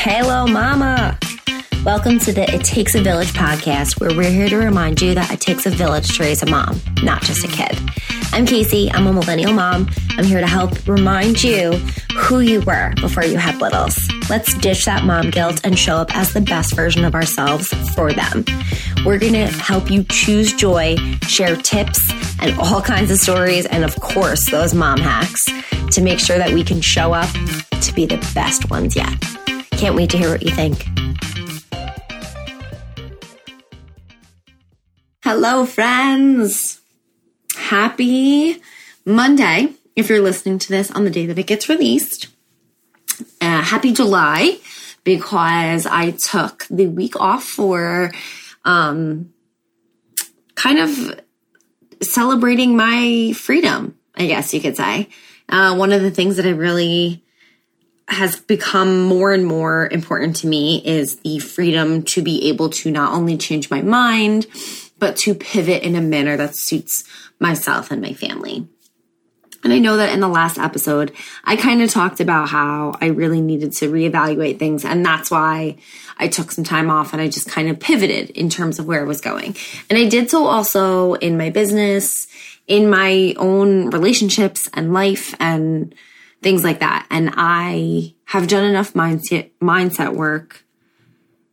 Hello, Mama. Welcome to the It Takes a Village podcast, where we're here to remind you that it takes a village to raise a mom, not just a kid. I'm Casey. I'm a millennial mom. I'm here to help remind you who you were before you had littles. Let's ditch that mom guilt and show up as the best version of ourselves for them. We're going to help you choose joy, share tips, and all kinds of stories, and of course, those mom hacks to make sure that we can show up to be the best ones yet. Can't wait to hear what you think. Hello, friends. Happy Monday if you're listening to this on the day that it gets released. Uh, happy July because I took the week off for um, kind of celebrating my freedom, I guess you could say. Uh, one of the things that I really has become more and more important to me is the freedom to be able to not only change my mind, but to pivot in a manner that suits myself and my family. And I know that in the last episode, I kind of talked about how I really needed to reevaluate things. And that's why I took some time off and I just kind of pivoted in terms of where I was going. And I did so also in my business, in my own relationships and life and things like that. And I have done enough mindset, mindset work.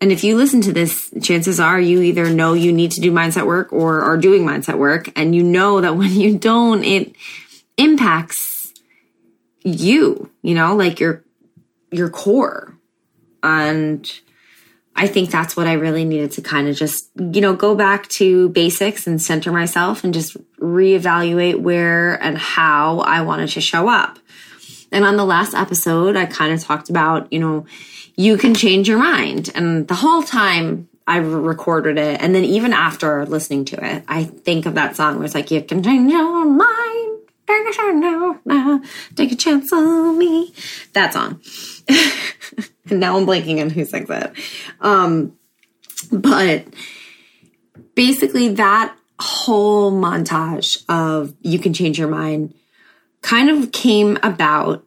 And if you listen to this, chances are you either know you need to do mindset work or are doing mindset work. And you know that when you don't, it impacts you, you know, like your, your core. And I think that's what I really needed to kind of just, you know, go back to basics and center myself and just reevaluate where and how I wanted to show up. And on the last episode, I kind of talked about, you know, you can change your mind. And the whole time I recorded it, and then even after listening to it, I think of that song where it's like, you can change your mind. Take a chance on me. That song. and now I'm blanking on who sings it. Um, but basically, that whole montage of you can change your mind kind of came about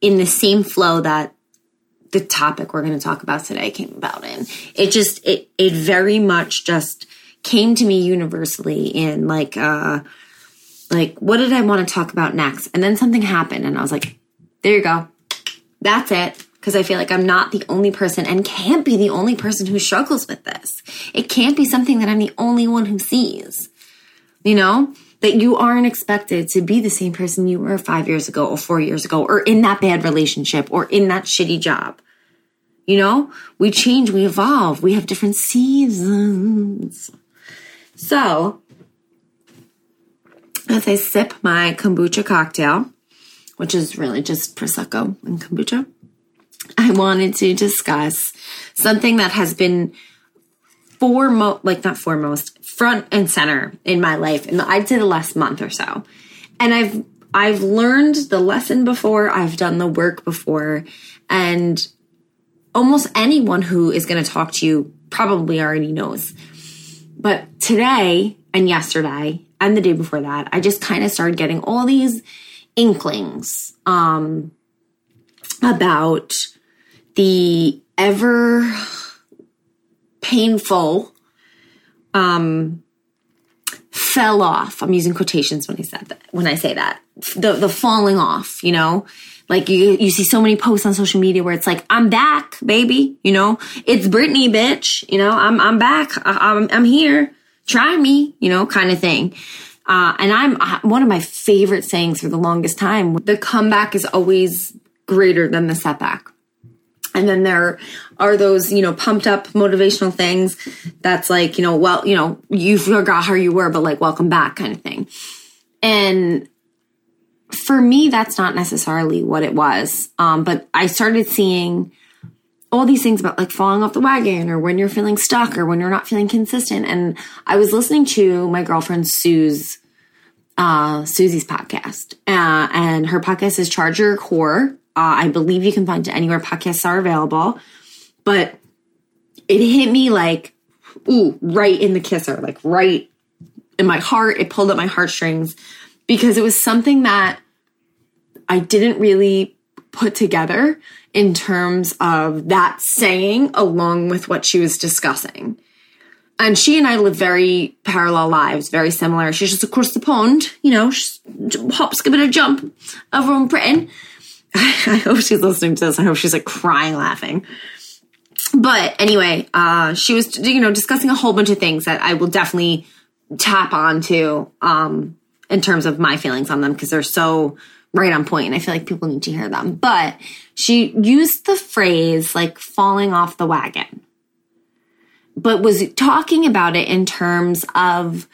in the same flow that the topic we're going to talk about today came about in. It just it it very much just came to me universally in like uh like what did I want to talk about next? And then something happened and I was like, there you go. That's it. Because I feel like I'm not the only person and can't be the only person who struggles with this. It can't be something that I'm the only one who sees. You know? That you aren't expected to be the same person you were five years ago or four years ago or in that bad relationship or in that shitty job. You know, we change, we evolve, we have different seasons. So, as I sip my kombucha cocktail, which is really just Prosecco and kombucha, I wanted to discuss something that has been foremost, like not foremost, front and center in my life and I'd say the last month or so. And I've I've learned the lesson before, I've done the work before, and almost anyone who is going to talk to you probably already knows. But today and yesterday and the day before that, I just kind of started getting all these inklings um, about the ever painful um, fell off. I'm using quotations when I said that. When I say that, the the falling off, you know, like you you see so many posts on social media where it's like I'm back, baby. You know, it's Britney, bitch. You know, I'm I'm back. I, am I'm, I'm here. Try me. You know, kind of thing. Uh, and I'm uh, one of my favorite sayings for the longest time. The comeback is always greater than the setback. And then there are those, you know, pumped up motivational things that's like, you know, well, you know, you forgot how you were, but like, welcome back kind of thing. And for me, that's not necessarily what it was. Um, but I started seeing all these things about like falling off the wagon or when you're feeling stuck or when you're not feeling consistent. And I was listening to my girlfriend Sue's uh, Susie's podcast, uh, and her podcast is Charge Your Core. Uh, I believe you can find it anywhere podcasts are available. But it hit me like, ooh, right in the kisser, like right in my heart. It pulled up my heartstrings because it was something that I didn't really put together in terms of that saying along with what she was discussing. And she and I live very parallel lives, very similar. She's just across the pond, you know, hop, skip, and a jump over in Britain. I hope she's listening to this. I hope she's like crying laughing. But anyway, uh, she was, you know, discussing a whole bunch of things that I will definitely tap onto um, in terms of my feelings on them because they're so right on point and I feel like people need to hear them. But she used the phrase like falling off the wagon, but was talking about it in terms of,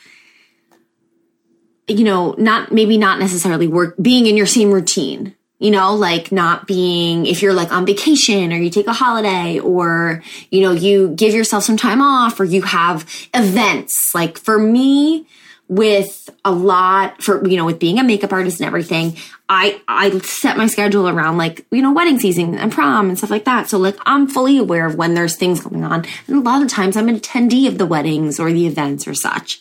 you know, not maybe not necessarily work being in your same routine. You know, like not being, if you're like on vacation or you take a holiday or, you know, you give yourself some time off or you have events. Like for me, with a lot for you know with being a makeup artist and everything i i set my schedule around like you know wedding season and prom and stuff like that. So like i'm fully aware of when there's things going on. And a lot of times i'm an attendee of the weddings or the events or such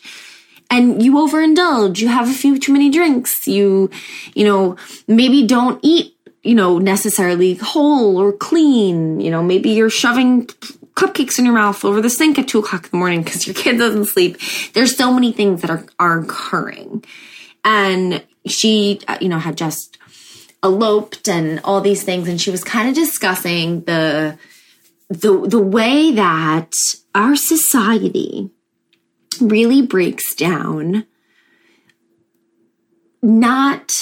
and you overindulge you have a few too many drinks you you know maybe don't eat you know necessarily whole or clean you know maybe you're shoving cupcakes in your mouth over the sink at two o'clock in the morning because your kid doesn't sleep. There's so many things that are, are occurring. And she, uh, you know, had just eloped and all these things. And she was kind of discussing the, the, the way that our society really breaks down not,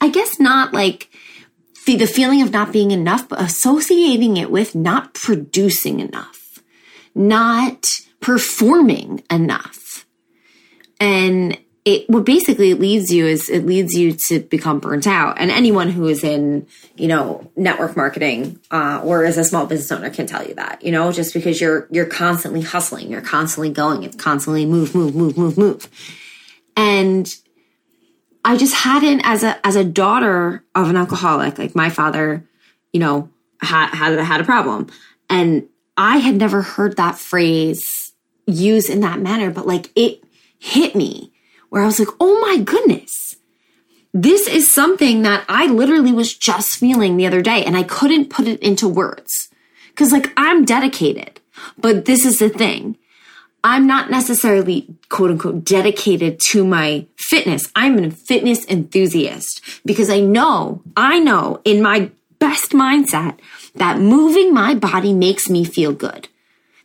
I guess not like the feeling of not being enough, but associating it with not producing enough, not performing enough. And it what basically leads you is it leads you to become burnt out. And anyone who is in, you know, network marketing uh, or as a small business owner can tell you that, you know, just because you're you're constantly hustling, you're constantly going, it's constantly move, move, move, move, move. And I just hadn't as a as a daughter of an alcoholic, like my father, you know, had had had a problem. And I had never heard that phrase used in that manner, but like it hit me where I was like, "Oh my goodness. This is something that I literally was just feeling the other day and I couldn't put it into words." Cuz like I'm dedicated. But this is the thing. I'm not necessarily quote unquote dedicated to my fitness. I'm a fitness enthusiast because I know, I know in my best mindset that moving my body makes me feel good.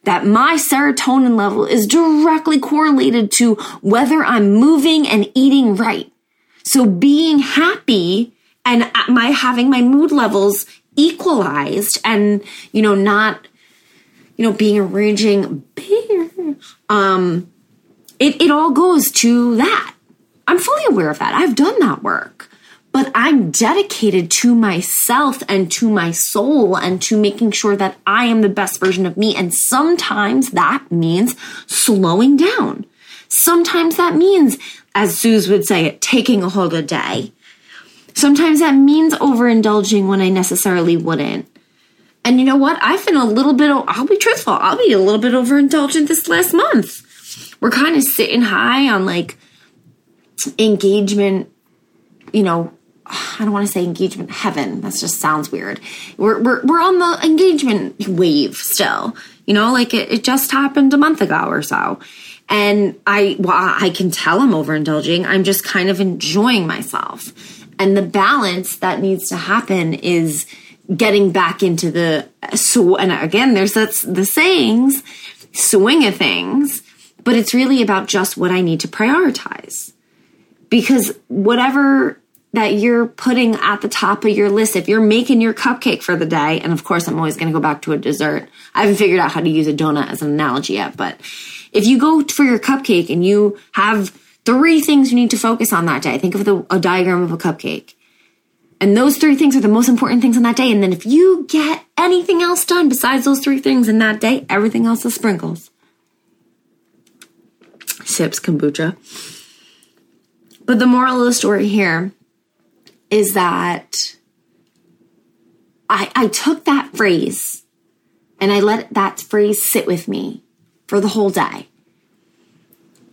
That my serotonin level is directly correlated to whether I'm moving and eating right. So being happy and my having my mood levels equalized and, you know, not you know, being a raging bear. Um, it, it all goes to that. I'm fully aware of that. I've done that work. But I'm dedicated to myself and to my soul and to making sure that I am the best version of me. And sometimes that means slowing down. Sometimes that means, as Suze would say it, taking a whole day. Sometimes that means overindulging when I necessarily wouldn't. And you know what? I've been a little bit, I'll be truthful, I'll be a little bit overindulgent this last month. We're kind of sitting high on like engagement, you know, I don't want to say engagement heaven. That just sounds weird. We're, we're, we're on the engagement wave still, you know, like it, it just happened a month ago or so. And I, well, I can tell I'm overindulging. I'm just kind of enjoying myself. And the balance that needs to happen is, getting back into the so and again there's that's the sayings swing of things but it's really about just what i need to prioritize because whatever that you're putting at the top of your list if you're making your cupcake for the day and of course i'm always going to go back to a dessert i haven't figured out how to use a donut as an analogy yet but if you go for your cupcake and you have three things you need to focus on that day think of the, a diagram of a cupcake and those three things are the most important things on that day. And then if you get anything else done besides those three things in that day, everything else is sprinkles. Sips kombucha. But the moral of the story here is that I, I took that phrase and I let that phrase sit with me for the whole day.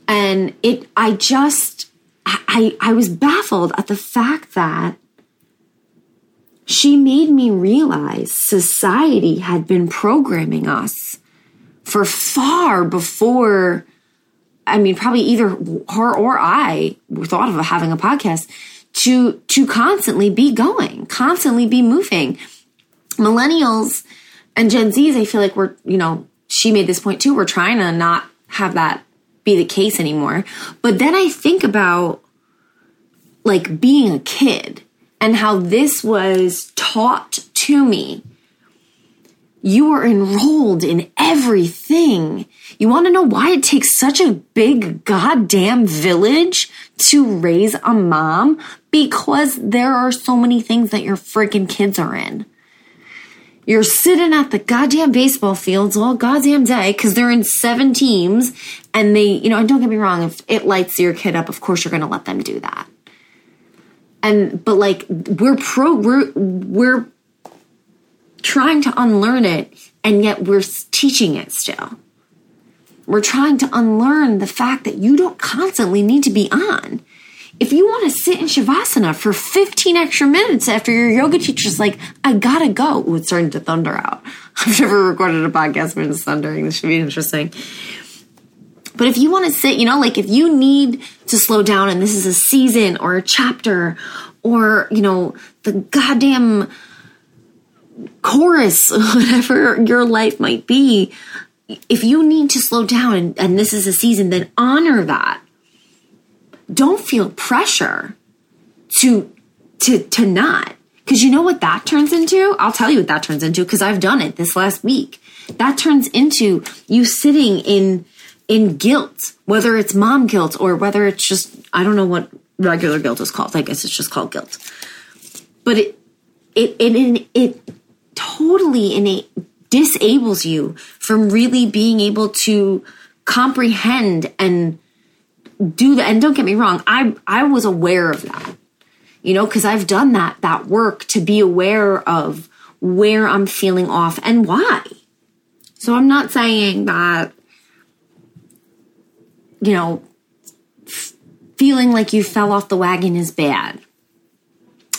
And it, I just, I, I was baffled at the fact that she made me realize society had been programming us for far before I mean, probably either her or I thought of having a podcast to to constantly be going, constantly be moving. Millennials and Gen Zs, I feel like we're, you know, she made this point too. We're trying to not have that be the case anymore. But then I think about like being a kid and how this was taught to me. You are enrolled in everything. You want to know why it takes such a big goddamn village to raise a mom? Because there are so many things that your freaking kids are in. You're sitting at the goddamn baseball fields all goddamn day because they're in seven teams and they, you know, and don't get me wrong, if it lights your kid up, of course you're going to let them do that and but like we're pro we're we're trying to unlearn it and yet we're teaching it still we're trying to unlearn the fact that you don't constantly need to be on. If you want to sit in shavasana for 15 extra minutes after your yoga teacher's like i gotta go Ooh, it's starting to thunder out. I've never recorded a podcast when it's thundering. This should be interesting. But if you want to sit, you know, like if you need to slow down and this is a season or a chapter or, you know, the goddamn chorus, whatever your life might be, if you need to slow down and, and this is a season, then honor that. Don't feel pressure to to to not. Because you know what that turns into? I'll tell you what that turns into because I've done it this last week. That turns into you sitting in in guilt, whether it's mom guilt or whether it's just, I don't know what regular guilt is called. I guess it's just called guilt. But it, it, it, it, it totally innate disables you from really being able to comprehend and do that. And don't get me wrong, I, I was aware of that, you know, because I've done that, that work to be aware of where I'm feeling off and why. So I'm not saying that you know, f- feeling like you fell off the wagon is bad,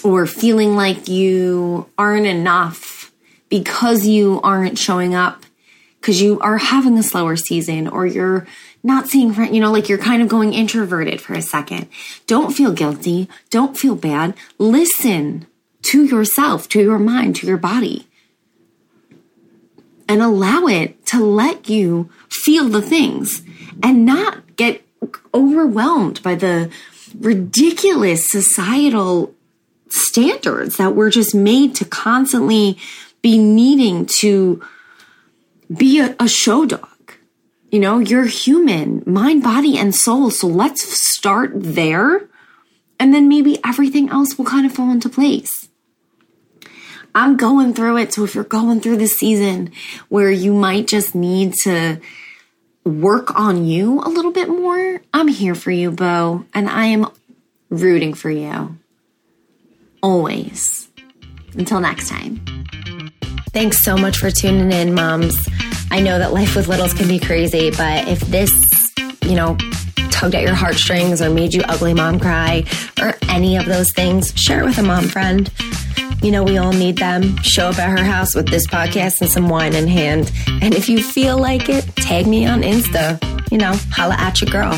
or feeling like you aren't enough because you aren't showing up because you are having a slower season or you're not seeing friends, you know like you're kind of going introverted for a second. Don't feel guilty. Don't feel bad. Listen to yourself to your mind to your body. And allow it to let you feel the things and not get overwhelmed by the ridiculous societal standards that we're just made to constantly be needing to be a, a show dog. You know, you're human, mind, body, and soul. So let's start there. And then maybe everything else will kind of fall into place. I'm going through it. So if you're going through this season where you might just need to work on you a little bit more, I'm here for you, Bo, and I am rooting for you. Always. Until next time. Thanks so much for tuning in, moms. I know that life with littles can be crazy, but if this, you know, tugged at your heartstrings or made you ugly mom cry or any of those things, share it with a mom friend. You know, we all need them. Show up at her house with this podcast and some wine in hand. And if you feel like it, tag me on Insta. You know, holla at your girl.